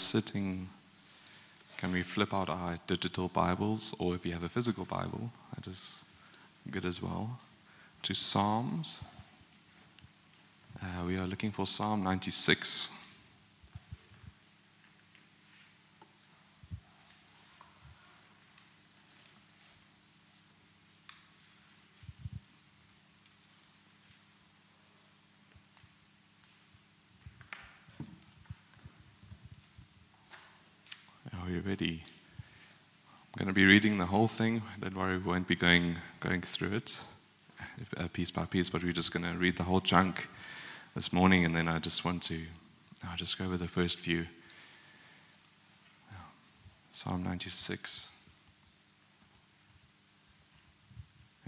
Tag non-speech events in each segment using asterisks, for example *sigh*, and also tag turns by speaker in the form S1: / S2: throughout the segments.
S1: sitting, can we flip out our digital Bibles, or if you have a physical Bible, that is good as well, to Psalms. Uh, we are looking for Psalm 96. You ready? I'm going to be reading the whole thing. Don't worry, we won't be going, going through it uh, piece by piece, but we're just going to read the whole chunk this morning, and then I just want to I'll just go over the first few. Psalm 96.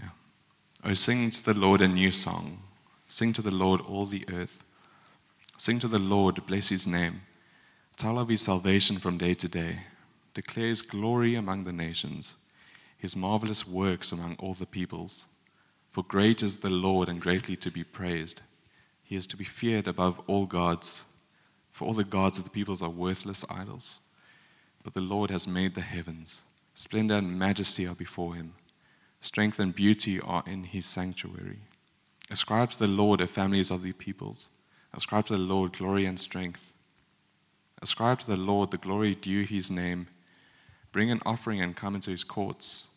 S1: Yeah. Oh, sing to the Lord a new song. Sing to the Lord all the earth. Sing to the Lord, bless his name. Tell of his salvation from day to day. Declare his glory among the nations, his marvelous works among all the peoples. For great is the Lord and greatly to be praised. He is to be feared above all gods. For all the gods of the peoples are worthless idols. But the Lord has made the heavens. Splendor and majesty are before him. Strength and beauty are in his sanctuary. Ascribe to the Lord the families of the peoples. Ascribe to the Lord glory and strength. Ascribe to the Lord the glory due his name. Bring an offering and come into his courts.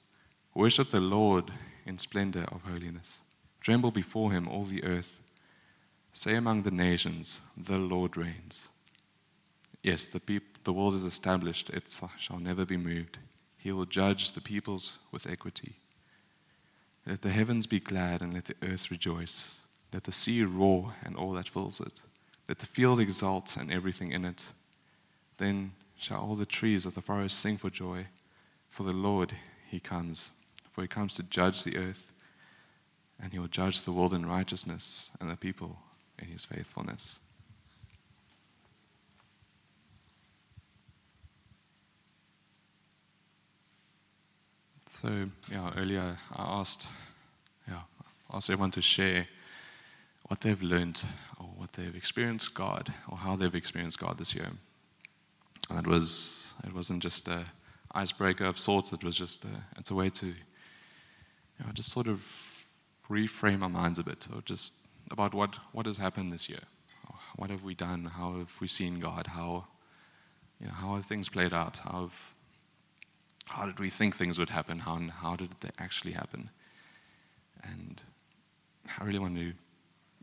S1: Worship the Lord in splendor of holiness. Tremble before him, all the earth. Say among the nations, The Lord reigns. Yes, the, peop- the world is established, it shall never be moved. He will judge the peoples with equity. Let the heavens be glad and let the earth rejoice. Let the sea roar and all that fills it. Let the field exult and everything in it. Then shall all the trees of the forest sing for joy, for the Lord he comes. For he comes to judge the earth, and he will judge the world in righteousness and the people in his faithfulness. So, yeah, earlier I asked, yeah, asked everyone to share what they've learned or what they've experienced God or how they've experienced God this year. And it was it wasn't just a icebreaker of sorts. It was just a, it's a way to you know, just sort of reframe our minds a bit, or just about what what has happened this year. What have we done? How have we seen God? How you know how have things played out? How have, how did we think things would happen? How how did they actually happen? And I really want to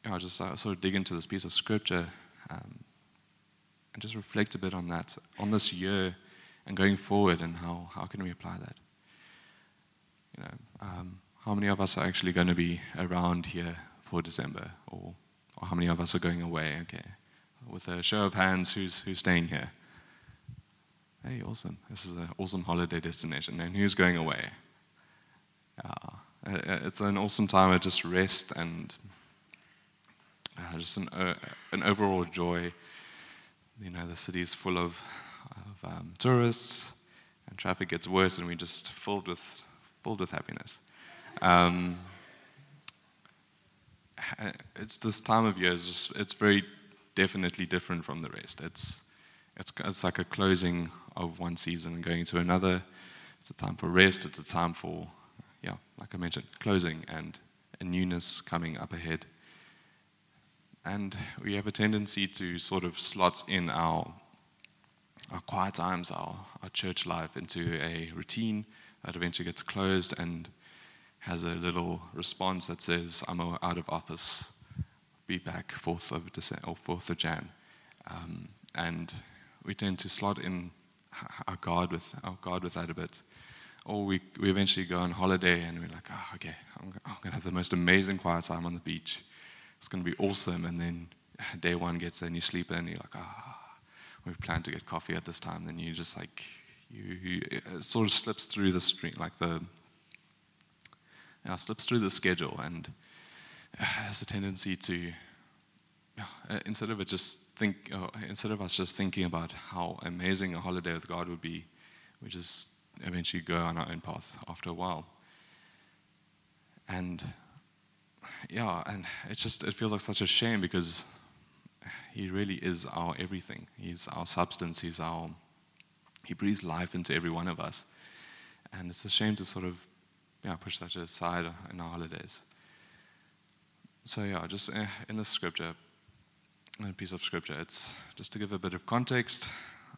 S1: you know, just uh, sort of dig into this piece of scripture. Um, and just reflect a bit on that, on this year and going forward, and how, how can we apply that? You know, um, how many of us are actually going to be around here for December, or, or how many of us are going away? Okay, with a show of hands, who's who's staying here? Hey, awesome! This is an awesome holiday destination, and who's going away? It's an awesome time of just rest and uh, just an, uh, an overall joy you know, the city is full of, of um, tourists, and traffic gets worse, and we're just filled with, filled with happiness. Um, it's this time of year, it's, just, it's very definitely different from the rest. It's, it's, it's like a closing of one season and going into another. It's a time for rest, it's a time for, yeah, like I mentioned, closing and a newness coming up ahead. And we have a tendency to sort of slot in our, our quiet times, our, our church life into a routine that eventually gets closed and has a little response that says, I'm out of office, be back 4th of, December, or 4th of Jan. Um, and we tend to slot in our God with, our God with that a bit. Or we, we eventually go on holiday and we're like, oh, okay, I'm, I'm going to have the most amazing quiet time on the beach it's going to be awesome. And then day one gets there and you sleep in and you're like, ah, we've planned to get coffee at this time. Then you just like, you, you it sort of slips through the string, like the, yeah, slips through the schedule and has a tendency to, uh, instead of it just think, uh, instead of us just thinking about how amazing a holiday with God would be, we just eventually go on our own path after a while. And yeah, and it's just it feels like such a shame because He really is our everything. He's our substance. He's our. He breathes life into every one of us, and it's a shame to sort of, yeah, push that aside in our holidays. So yeah, just eh, in the scripture, in a piece of scripture, it's just to give a bit of context.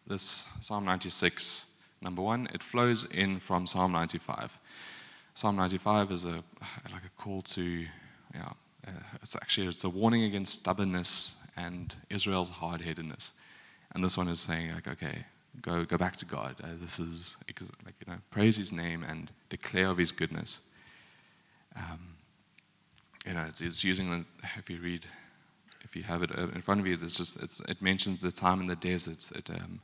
S1: This Psalm 96, number one, it flows in from Psalm 95. Psalm 95 is a like a call to, yeah, uh, it's actually it's a warning against stubbornness and Israel's hard-headedness. And this one is saying like, okay, go go back to God. Uh, this is like you know, praise His name and declare of His goodness. Um, you know, it's, it's using the, if you read, if you have it in front of you, it's just it's, it mentions the time in the desert. It um,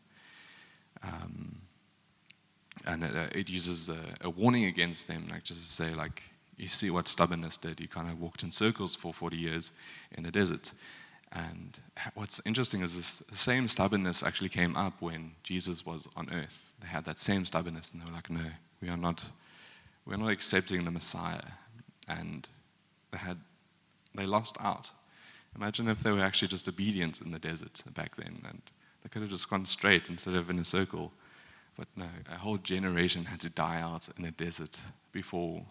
S1: um, and it, uh, it uses a, a, warning against them, like just to say like you see what stubbornness did. You kind of walked in circles for 40 years in the desert. And what's interesting is this the same stubbornness actually came up when Jesus was on earth. They had that same stubbornness, and they were like, "No, we are not, we are not accepting the Messiah." And they had, they lost out. Imagine if they were actually just obedient in the desert back then, and they could have just gone straight instead of in a circle. But no, a whole generation had to die out in a desert before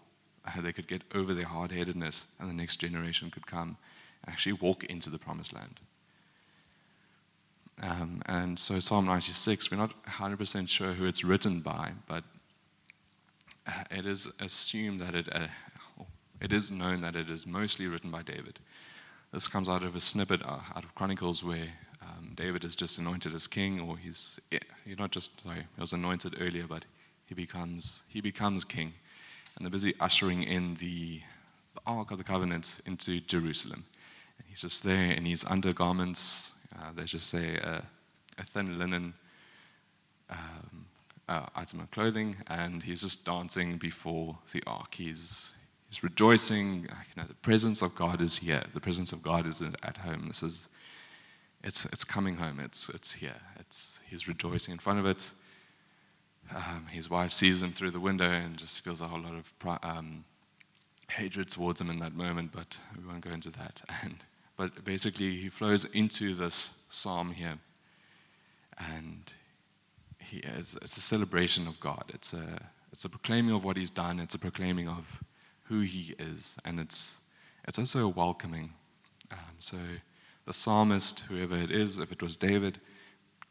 S1: they could get over their hard headedness and the next generation could come and actually walk into the promised land. Um, and so, Psalm 96, we're not 100% sure who it's written by, but it is assumed that it, uh, it is known that it is mostly written by David. This comes out of a snippet uh, out of Chronicles where um, David is just anointed as king, or he's, he's not just, sorry, he was anointed earlier, but he becomes, he becomes king and they're busy ushering in the, the Ark of the Covenant into Jerusalem. And he's just there in his undergarments. Uh, they just say uh, a thin linen um, uh, item of clothing, and he's just dancing before the Ark. He's he's rejoicing. You know, the presence of God is here. The presence of God is at home. This is it's it's coming home. It's it's here. It's he's rejoicing in front of it. Um, his wife sees him through the window and just feels a whole lot of um, hatred towards him in that moment, but we won't go into that. *laughs* And, but basically, he flows into this psalm here, and he is, it's a celebration of God. It's a, it's a proclaiming of what he's done, it's a proclaiming of who he is, and it's, it's also a welcoming. Um, so the psalmist, whoever it is, if it was David,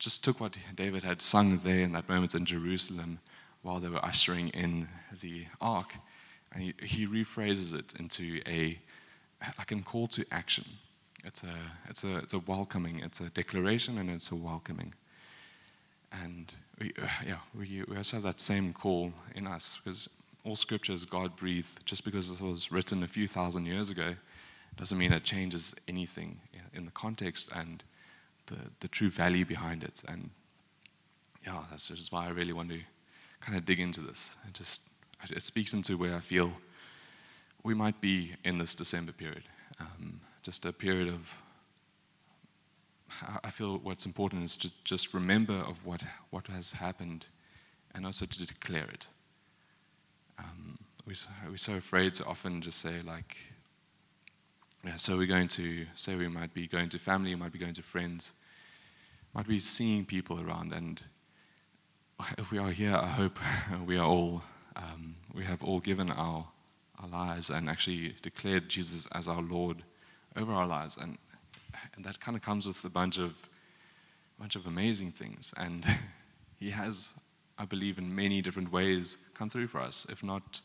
S1: just took what David had sung there in that moment in Jerusalem while they were ushering in the ark, and he, he rephrases it into a like a call to action. It's a it's a it's a welcoming. It's a declaration, and it's a welcoming. And we, uh, yeah, we, we also have that same call in us because all scriptures God breathed. Just because this was written a few thousand years ago, doesn't mean it changes anything in the context and the, the true value behind it. And yeah, that's just why I really want to kind of dig into this. It just it speaks into where I feel we might be in this December period. Um, just a period of I feel what's important is to just remember of what what has happened, and also to declare it. Um, we, we're so afraid to often just say like, yeah, so we're going to say we might be going to family, we might be going to friends, might be seeing people around. And if we are here, I hope *laughs* we are all, um, we have all given our, our lives and actually declared Jesus as our Lord over our lives. And, and that kind of comes with a bunch of, bunch of amazing things. And *laughs* He has, I believe, in many different ways come through for us. If not,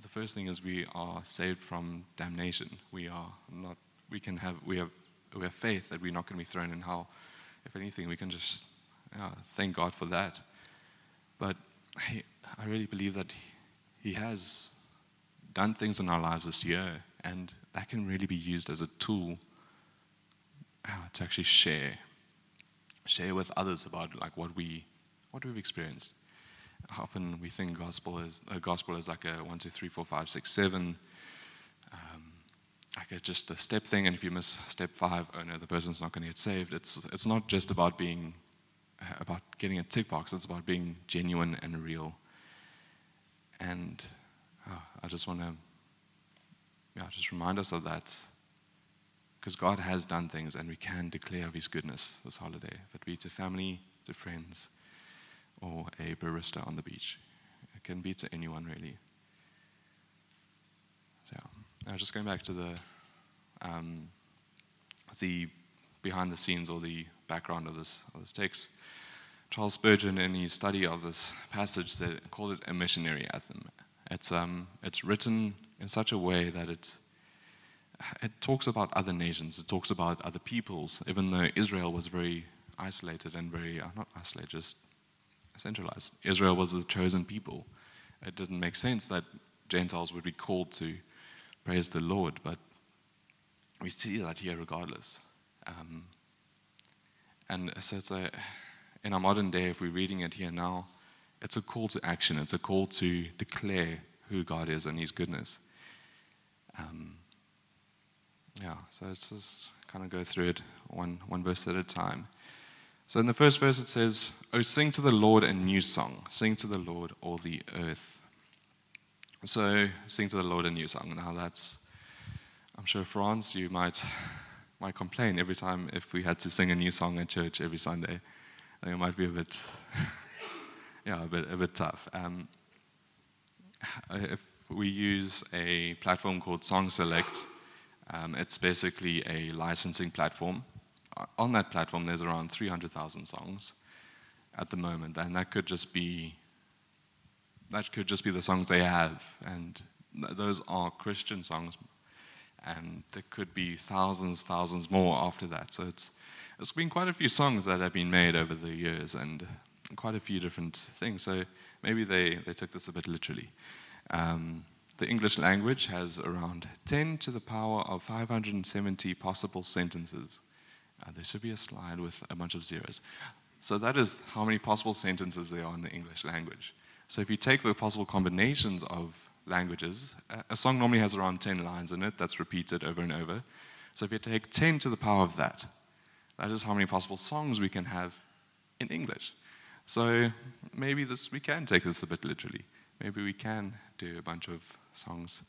S1: the first thing is we are saved from damnation. We are not, we can have, we have, we have faith that we're not going to be thrown in hell if anything, we can just thank God for that. But I, I really believe that He has done things in our lives this year, and that can really be used as a tool uh, to actually share, share with others about like what we, what we've experienced. Often we think gospel is a gospel is like a one, two, three, four, five, six, seven like just a step thing, and if you miss step five, oh no, the person's not going to get saved. It's it's not just about being uh, about getting a tick box. It's about being genuine and real. And oh, I just want to yeah, just remind us of that Because God has done things and we can declare of His goodness this holiday, it be to family, to friends, or a barista on the beach. It can be to anyone really. Now just going back to the um, the behind the scenes or the background of this of this text. Charles Spurgeon, in his study of this passage, said called it a missionary anthem. It's um, it's written in such a way that it it talks about other nations, it talks about other peoples, even though Israel was very isolated and very uh, not isolated, just centralized. Israel was the chosen people. It didn't make sense that Gentiles would be called to praise the Lord, but we see that here regardless. Um, and so it's a, in our modern day, if we're reading it here now, it's a call to action. It's a call to declare who God is and His goodness. Um, yeah, so let's just kind of go through it one, one verse at a time. So in the first verse it says, Oh, sing to the Lord a new song. Sing to the Lord, all the earth. So, sing to the Lord a new song. Now that's, I'm sure, Franz, you might, *laughs* might complain every time if we had to sing a new song at church every Sunday. I think it might be a bit, *laughs* yeah, a bit, a bit tough. Um, if we use a platform called Song Select, um, it's basically a licensing platform. On that platform, there's around 300,000 songs at the moment, and that could just be that could just be the songs they have, and those are Christian songs, and there could be thousands, thousands more after that. So it's it's been quite a few songs that have been made over the years, and quite a few different things. So maybe they they took this a bit literally. Um, the English language has around 10 to the power of 570 possible sentences. Uh, there should be a slide with a bunch of zeros. So that is how many possible sentences there are in the English language. So if you take the possible combinations of languages, a song normally has around 10 lines in it that's repeated over and over. So if you take 10 to the power of that, that is how many possible songs we can have in English. So maybe this we can take this a bit literally. Maybe we can do a bunch of songs.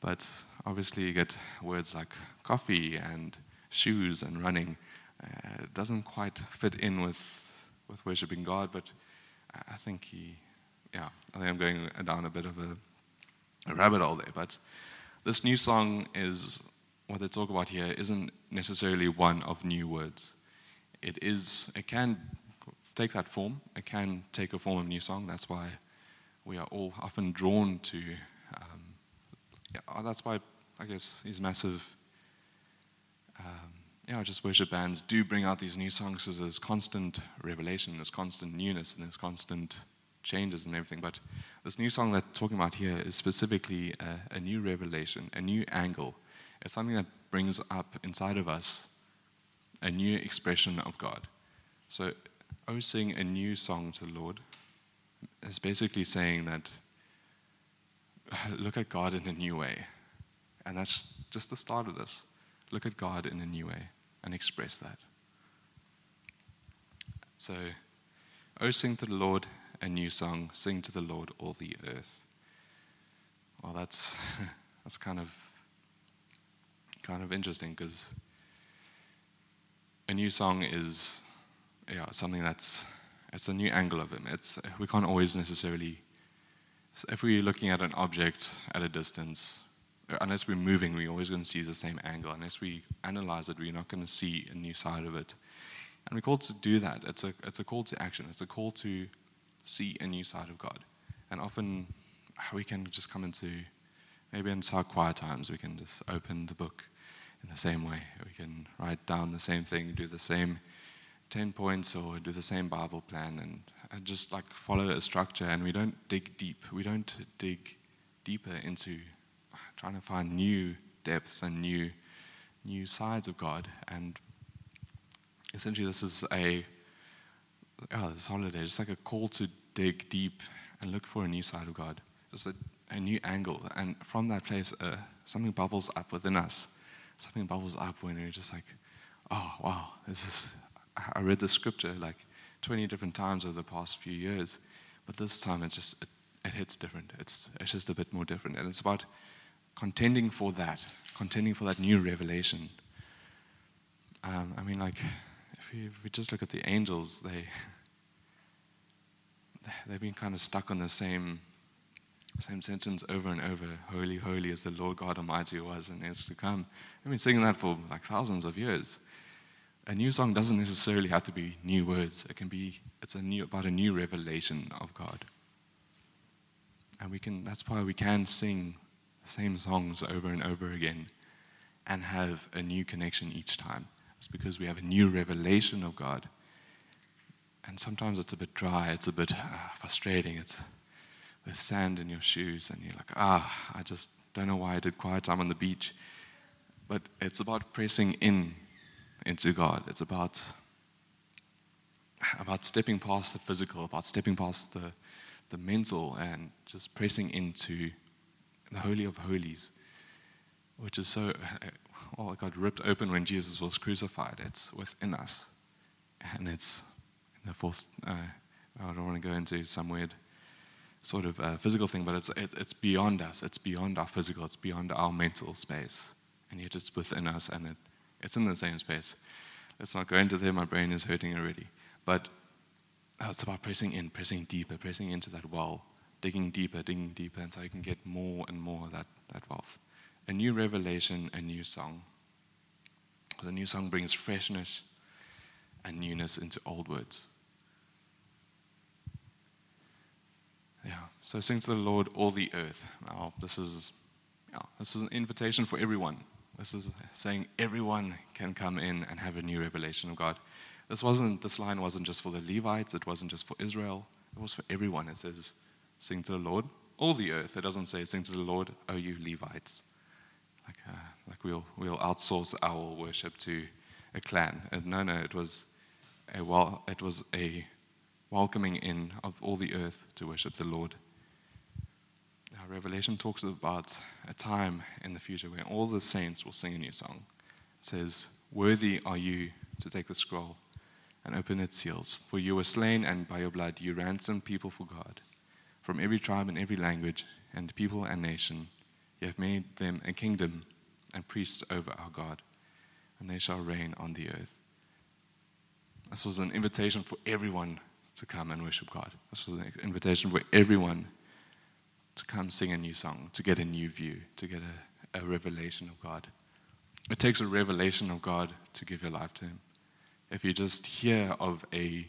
S1: But obviously, you get words like coffee and shoes and running. Uh, it doesn't quite fit in with, with worshiping God, but I think he, yeah, I think I'm going down a bit of a, a rabbit hole there. But this new song is what they talk about here isn't necessarily one of new words. It is, it can take that form, it can take a form of new song. That's why we are all often drawn to um, yeah, oh, that's why I guess these massive, um, yeah, just worship bands do bring out these new songs because there's constant revelation, there's constant newness, and there's constant changes and everything. But this new song that talking about here is specifically a, a new revelation, a new angle. It's something that brings up inside of us a new expression of God. So, oh, sing a new song to the Lord is basically saying that *sighs* look at God in a new way. And that's just the start of this. Look at God in a new way and express that. So, O sing to the Lord a new song, sing to the Lord all the earth. Well, that's, *laughs* that's kind of kind of interesting because a new song is yeah, something that's it's a new angle of him. It's we can't always necessarily if we're looking at an object at a distance, unless we're moving, we're always going to see the same angle. Unless we analyze it, we're not going to see a new side of it. And we're called to do that. It's a, it's a call to action. It's a call to see a new side of God. And often ah, we can just come into, maybe in our quiet times, we can just open the book in the same way. We can write down the same thing, do the same 10 points, or do the same Bible plan, and and just like follow a structure and we don't dig deep. We don't dig deeper into ah, trying to find new depths and new new sides of God. And essentially this is a oh, this holiday, just like a call to dig deep and look for a new side of God. Just a, a new angle. And from that place uh, something bubbles up within us. Something bubbles up when you're just like, oh wow, this is I read the scripture like 20 different times over the past few years, but this time it just it, it hits different. It's it's just a bit more different, and it's about contending for that, contending for that new revelation. Um, I mean, like, if we, if we just look at the angels, they they've been kind of stuck on the same same sentence over and over. Holy, holy is the Lord God Almighty was and is to come. I've been singing that for like thousands of years. A new song doesn't necessarily have to be new words. It can be it's a new about a new revelation of God. And we can that's why we can sing the same songs over and over again and have a new connection each time. It's because we have a new revelation of God. And sometimes it's a bit dry, it's a bit uh, frustrating, it's with sand in your shoes, and you're like, ah, I just don't know why I did quiet time on the beach. But it's about pressing in into God. It's about about stepping past the physical, about stepping past the the mental, and just pressing into the holy of holies, which is so well, it got ripped open when Jesus was crucified. It's within us, and it's the fourth. Uh, I don't want to go into some weird sort of uh, physical thing, but it's, it, it's beyond us. It's beyond our physical. It's beyond our mental space. And yet it's within us and it, it's in the same space. Let's not go into there. My brain is hurting already. But uh, it's about pressing in, pressing deeper, pressing into that well, digging deeper, digging deeper until you can get more and more of that, that wealth. A new revelation, a new song. The new song brings freshness and newness into old words. Yeah. So sing to the Lord, all the earth. Now, this is, yeah, this is an invitation for everyone. This is saying everyone can come in and have a new revelation of God. This wasn't. This line wasn't just for the Levites. It wasn't just for Israel. It was for everyone. It says, "Sing to the Lord, all the earth." It doesn't say, "Sing to the Lord, oh you Levites." Like, uh, like we'll we'll outsource our worship to a clan. And no, no. It was a well. It was a welcoming in of all the earth to worship the Lord. Now, Revelation talks about a time in the future where all the saints will sing a new song. It says, Worthy are you to take the scroll and open its seals, for you were slain, and by your blood you ransomed people for God. From every tribe and every language, and people and nation, you have made them a kingdom and priests over our God, and they shall reign on the earth. This was an invitation for everyone to come and worship God. This was an invitation for everyone to come sing a new song, to get a new view, to get a, a revelation of God. It takes a revelation of God to give your life to Him. If you just hear of a,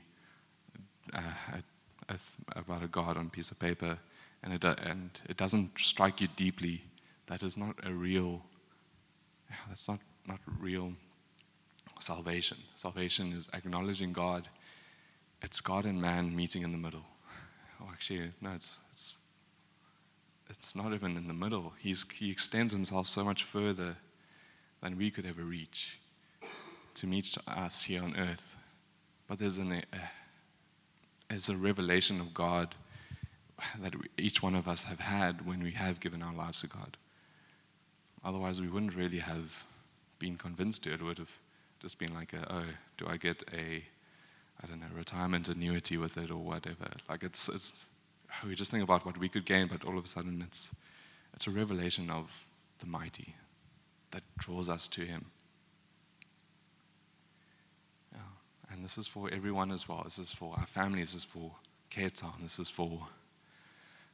S1: a, a, about a God on a piece of paper and it, and it doesn't strike you deeply, that is not a real, that's not, not real salvation. Salvation is acknowledging God it's God and man meeting in the middle. Oh, actually, no, it's, it's, it's not even in the middle. He's, he extends himself so much further than we could ever reach to meet us here on earth. But there's, an, a, there's a revelation of God that we, each one of us have had when we have given our lives to God. Otherwise, we wouldn't really have been convinced to it. It would have just been like, a, oh, do I get a I don't know, retirement annuity with it or whatever. Like it's, it's, we just think about what we could gain, but all of a sudden it's, it's a revelation of the mighty that draws us to Him. Yeah. And this is for everyone as well. This is for our families. This is for Cape Town. This is for,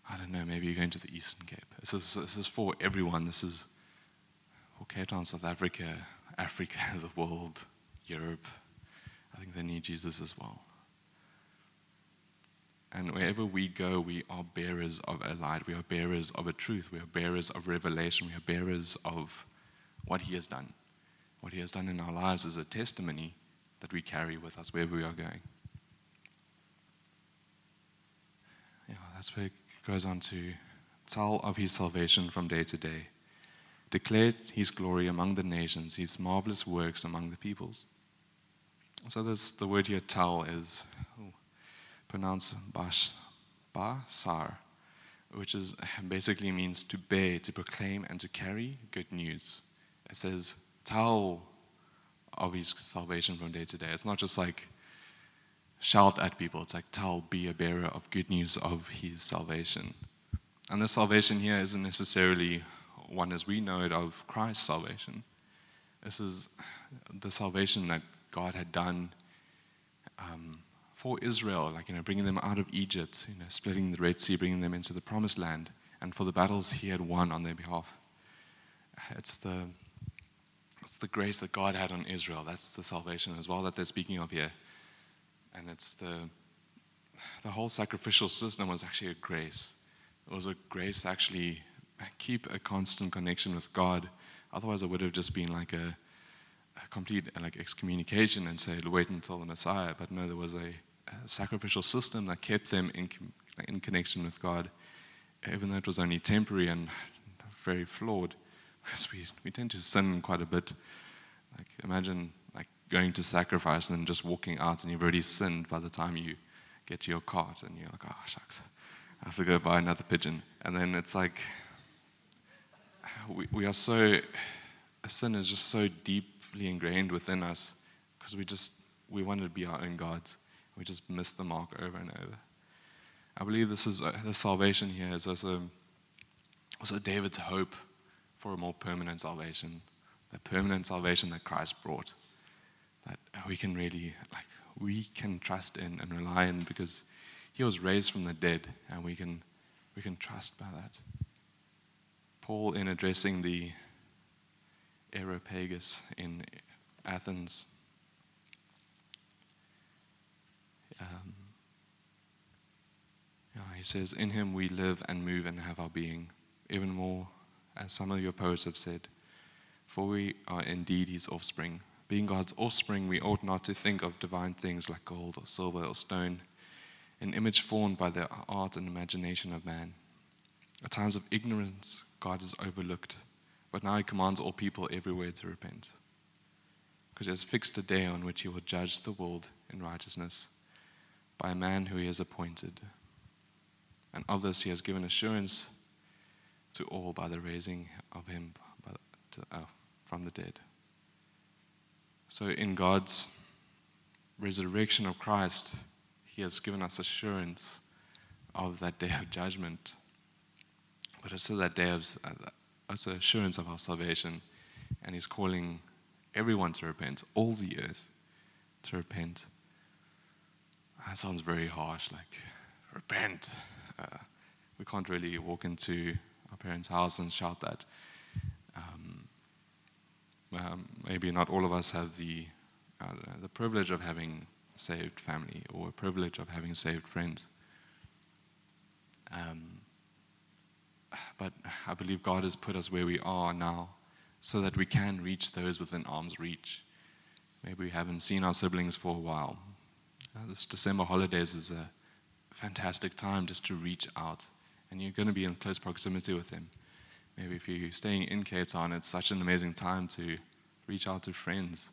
S1: I don't know, maybe you're going to the Eastern Cape. This is, this is for everyone. This is for Cape Town, South Africa, Africa, *laughs* the world, Europe, I think they need Jesus as well. And wherever we go, we are bearers of a light. We are bearers of a truth. We are bearers of revelation. We are bearers of what He has done. What He has done in our lives is a testimony that we carry with us wherever we are going. Yeah, that's where it goes on to tell of His salvation from day to day, declare His glory among the nations, His marvelous works among the peoples. So the word here, tal, is pronounced bash, basar, which is basically means to bear, to proclaim, and to carry good news. It says tal of his salvation from day to day. It's not just like shout at people. It's like tal, be a bearer of good news of his salvation. And the salvation here isn't necessarily one as we know it of Christ's salvation, This is the salvation that God had done um, for Israel, like, you know, bringing them out of Egypt, you know, splitting the Red Sea, bringing them into the promised land, and for the battles he had won on their behalf. It's the, it's the grace that God had on Israel. That's the salvation as well that they're speaking of here. And it's the, the whole sacrificial system was actually a grace. It was a grace to actually keep a constant connection with God. Otherwise, it would have just been like a, complete uh, like excommunication and say, wait until the Messiah. But no, there was a, a sacrificial system that kept them in, in connection with God, even though it was only temporary and very flawed. *laughs* Because we, we tend to sin quite a bit. Like imagine like going to sacrifice and then just walking out and you've already sinned by the time you get to your cart and you're like, oh shucks, I have to go buy another pigeon. And then it's like we, we are so sin is just so deeply ingrained within us because we just we want to be our own gods. We just miss the mark over and over. I believe this is uh, the salvation here is also also David's hope for a more permanent salvation, the permanent salvation that Christ brought, that we can really like we can trust in and rely on because he was raised from the dead, and we can we can trust by that. Paul, in addressing the Areopagus in Athens, um, he says, In him we live and move and have our being, even more, as some of your poets have said, for we are indeed his offspring. Being God's offspring, we ought not to think of divine things like gold or silver or stone, an image formed by the art and imagination of man. At times of ignorance, God is overlooked, but now He commands all people everywhere to repent. Because He has fixed a day on which He will judge the world in righteousness by a man who He has appointed. And of this He has given assurance to all by the raising of Him uh, from the dead. So, in God's resurrection of Christ, He has given us assurance of that day of judgment but also that day of also assurance of our salvation. And he's calling everyone to repent, all the earth to repent. That sounds very harsh, like, repent. Uh, we can't really walk into our parents' house and shout that. Um, um, maybe not all of us have the, uh, the privilege of having saved family or a privilege of having saved friends. Um, but I believe God has put us where we are now so that we can reach those within arm's reach. Maybe we haven't seen our siblings for a while. Uh, this December holidays is a fantastic time just to reach out, and you're going to be in close proximity with them. Maybe if you're staying in Cape Town, it's such an amazing time to reach out to friends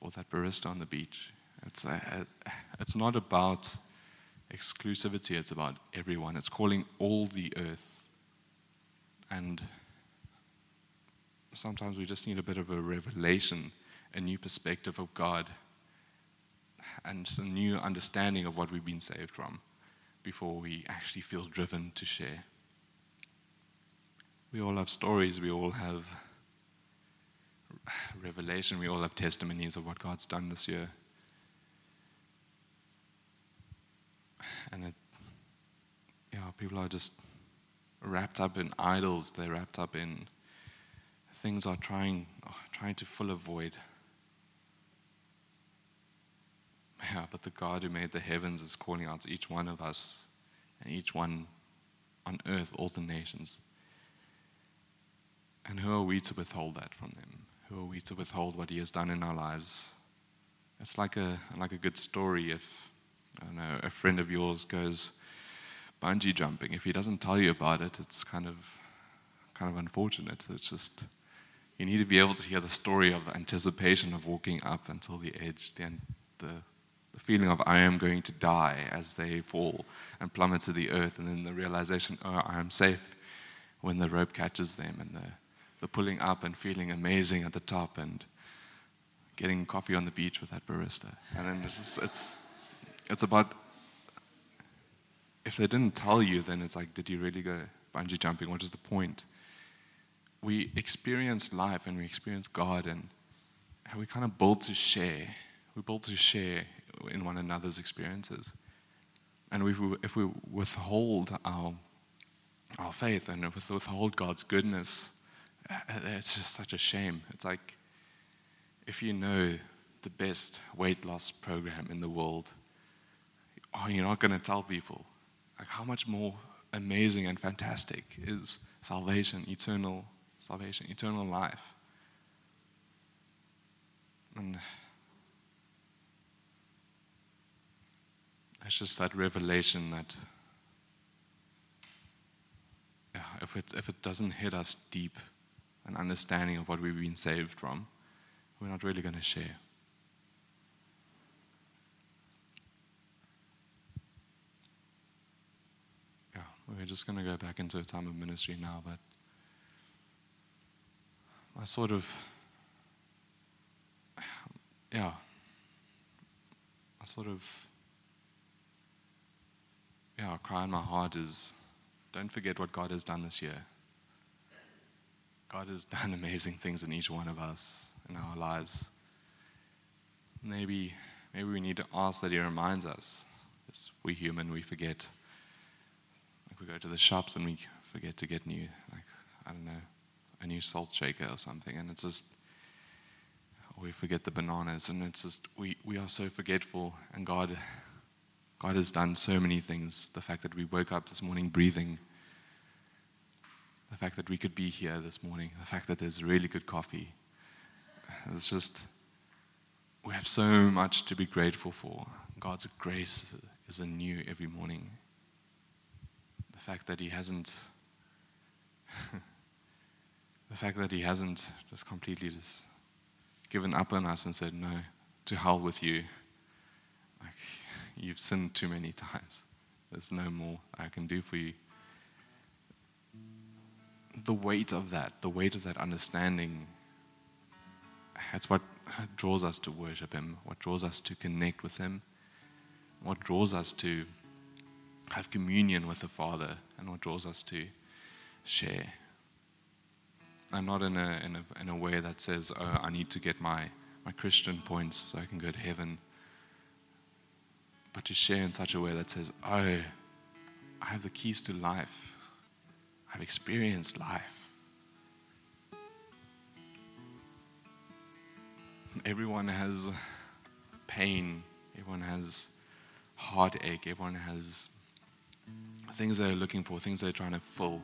S1: or that barista on the beach. It's, a, uh, it's not about exclusivity, it's about everyone. It's calling all the earth and sometimes we just need a bit of a revelation, a new perspective of God, and a new understanding of what we've been saved from before we actually feel driven to share. We all have stories, we all have revelation, we all have testimonies of what God's done this year. And it, yeah, people are just wrapped up in idols, they're wrapped up in things are trying, trying to fill a void. Yeah, but the God who made the heavens is calling out to each one of us and each one on earth, all the nations. And who are we to withhold that from them? Who are we to withhold what He has done in our lives? It's like a, like a good story if, I don't know, a friend of yours goes, bungee jumping. If he doesn't tell you about it, it's kind of kind of unfortunate. It's just you need to be able to hear the story of the anticipation of walking up until the edge, the, the, the feeling of I am going to die as they fall and plummet to the earth, and then the realization, oh, I am safe when the rope catches them, and the, the pulling up and feeling amazing at the top, and getting coffee on the beach with that barista. And then it's, just, it's, it's about if they didn't tell you, then it's like, did you really go bungee jumping? What is the point? we experience life and we experience God and how we kind of build to share. We build to share in one another's experiences. And if we, if we withhold our, our faith and if we withhold God's goodness, uh, it's just such a shame. It's like if you know the best weight loss program in the world, oh, you're not going to tell people. Like, how much more amazing and fantastic is salvation, eternal salvation, eternal life? And it's just that revelation that yeah, if, it, if it doesn't hit us deep, an understanding of what we've been saved from, we're not really going to share. Yeah, we're just going to go back into a time of ministry now, but I sort of, yeah, I sort of, yeah, I cry in my heart is don't forget what God has done this year. God has *laughs* done amazing things in each one of us in our lives. Maybe, maybe we need to ask that He reminds us. As we human, we forget. Like we go to the shops and we forget to get new, like I don't know, a new salt shaker or something, and it's just we forget the bananas, and it's just we, we are so forgetful, and God, God has done so many things. The fact that we woke up this morning breathing, the fact that we could be here this morning, the fact that there's really good coffee, it's just, we have so much to be grateful for. God's grace is anew every morning. The fact that He hasn't, *laughs* the fact that He hasn't just completely just given up on us and said, no, to hell with you. Like, *laughs* you've sinned too many times. There's no more I can do for you. The weight of that, the weight of that understanding that's what draws us to worship Him, what draws us to connect with Him, what draws us to have communion with the Father, and what draws us to share. And not in a, in a, in a way that says, oh, I need to get my, my Christian points so I can go to heaven, but to share in such a way that says, oh, I have the keys to life. I've experienced life. Everyone has pain, everyone has heartache, everyone has things they're looking for, things they're trying to fill.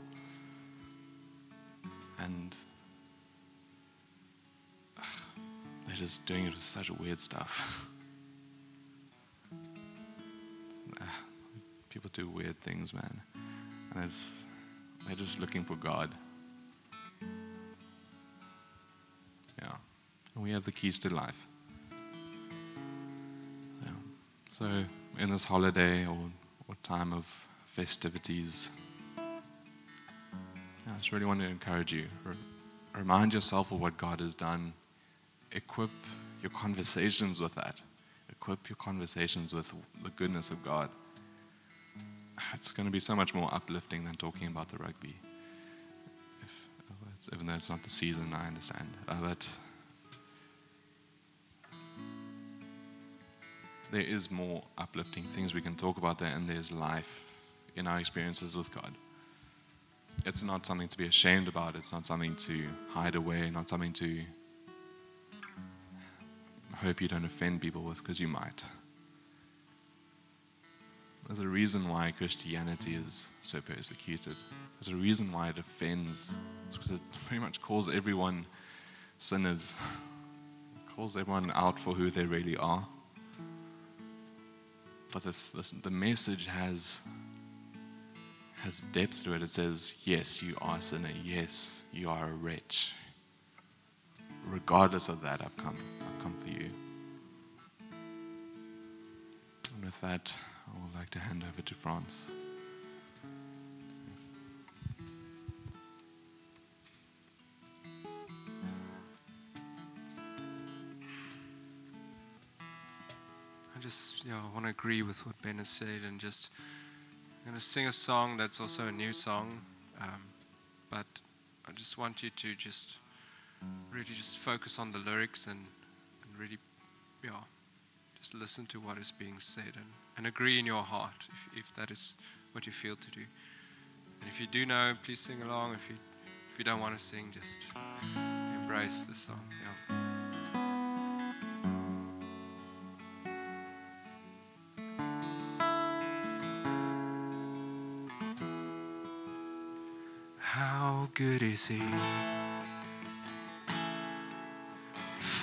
S1: And *sighs* they're just doing it with such weird stuff. *laughs* Ah, people do weird things, man. And it's, they're just looking for God. Yeah. And we have the keys to life. Yeah. So, in this holiday or, or time of festivities, I just really want to encourage you. Remind yourself of what God has done. Equip your conversations with that. Equip your conversations with the goodness of God. It's going to be so much more uplifting than talking about the rugby. If, even though it's not the season, I understand. Uh, but there is more uplifting things we can talk about there, and there's life in our experiences with God. It's not something to be ashamed about, it's not something to hide away, not something to hope you don't offend people with, because you might. There's a reason why Christianity is so persecuted. There's a reason why it offends. It's because it pretty much calls everyone sinners, it calls everyone out for who they really are. But this, this, the message has, has depth to it. It says, Yes, you are a sinner. Yes, you are a wretch. Regardless of that, I've come. I've come for you. And with that, I would like to hand over to Franz.
S2: I just yeah, I want to agree with what Ben has said, and just I'm going to sing a song that's also a new song, um, but I just want you to just really just focus on the lyrics and, and really, yeah, just listen to what is being said and, and agree in your heart if, if that is what you feel to do. And if you do know, please sing along. If you if you don't want to sing, just embrace the song. Yeah. Good is he?